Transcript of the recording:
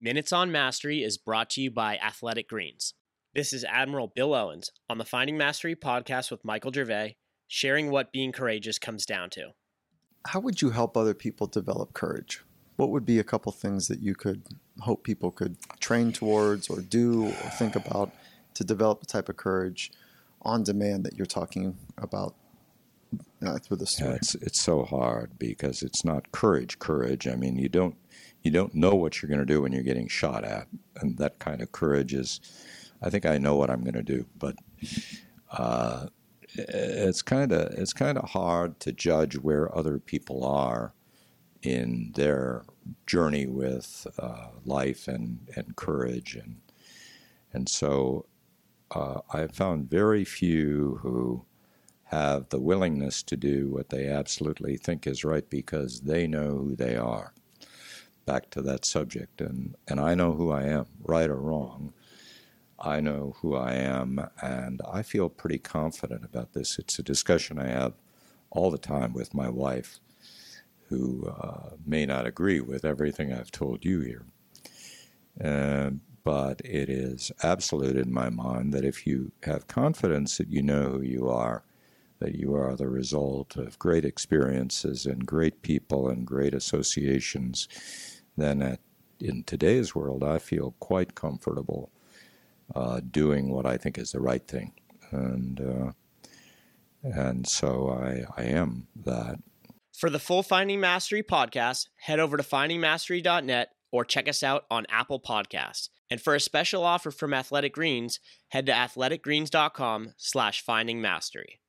Minutes on Mastery is brought to you by Athletic Greens. This is Admiral Bill Owens on the Finding Mastery podcast with Michael Gervais, sharing what being courageous comes down to. How would you help other people develop courage? What would be a couple things that you could hope people could train towards or do or think about to develop the type of courage on demand that you're talking about uh, through the story? Yeah, it's it's so hard because it's not courage, courage. I mean, you don't you don't know what you're going to do when you're getting shot at, and that kind of courage is. I think I know what I'm going to do, but uh, it's kind of it's kind of hard to judge where other people are in their journey with uh, life and, and courage and and so uh, I found very few who have the willingness to do what they absolutely think is right because they know who they are. Back to that subject, and, and I know who I am, right or wrong. I know who I am, and I feel pretty confident about this. It's a discussion I have all the time with my wife, who uh, may not agree with everything I've told you here. Uh, but it is absolute in my mind that if you have confidence that you know who you are, that you are the result of great experiences and great people and great associations, then at, in today's world, I feel quite comfortable uh, doing what I think is the right thing. And, uh, and so I, I am that. For the full Finding Mastery podcast, head over to findingmastery.net or check us out on Apple Podcasts. And for a special offer from Athletic Greens, head to athleticgreens.com slash finding mastery.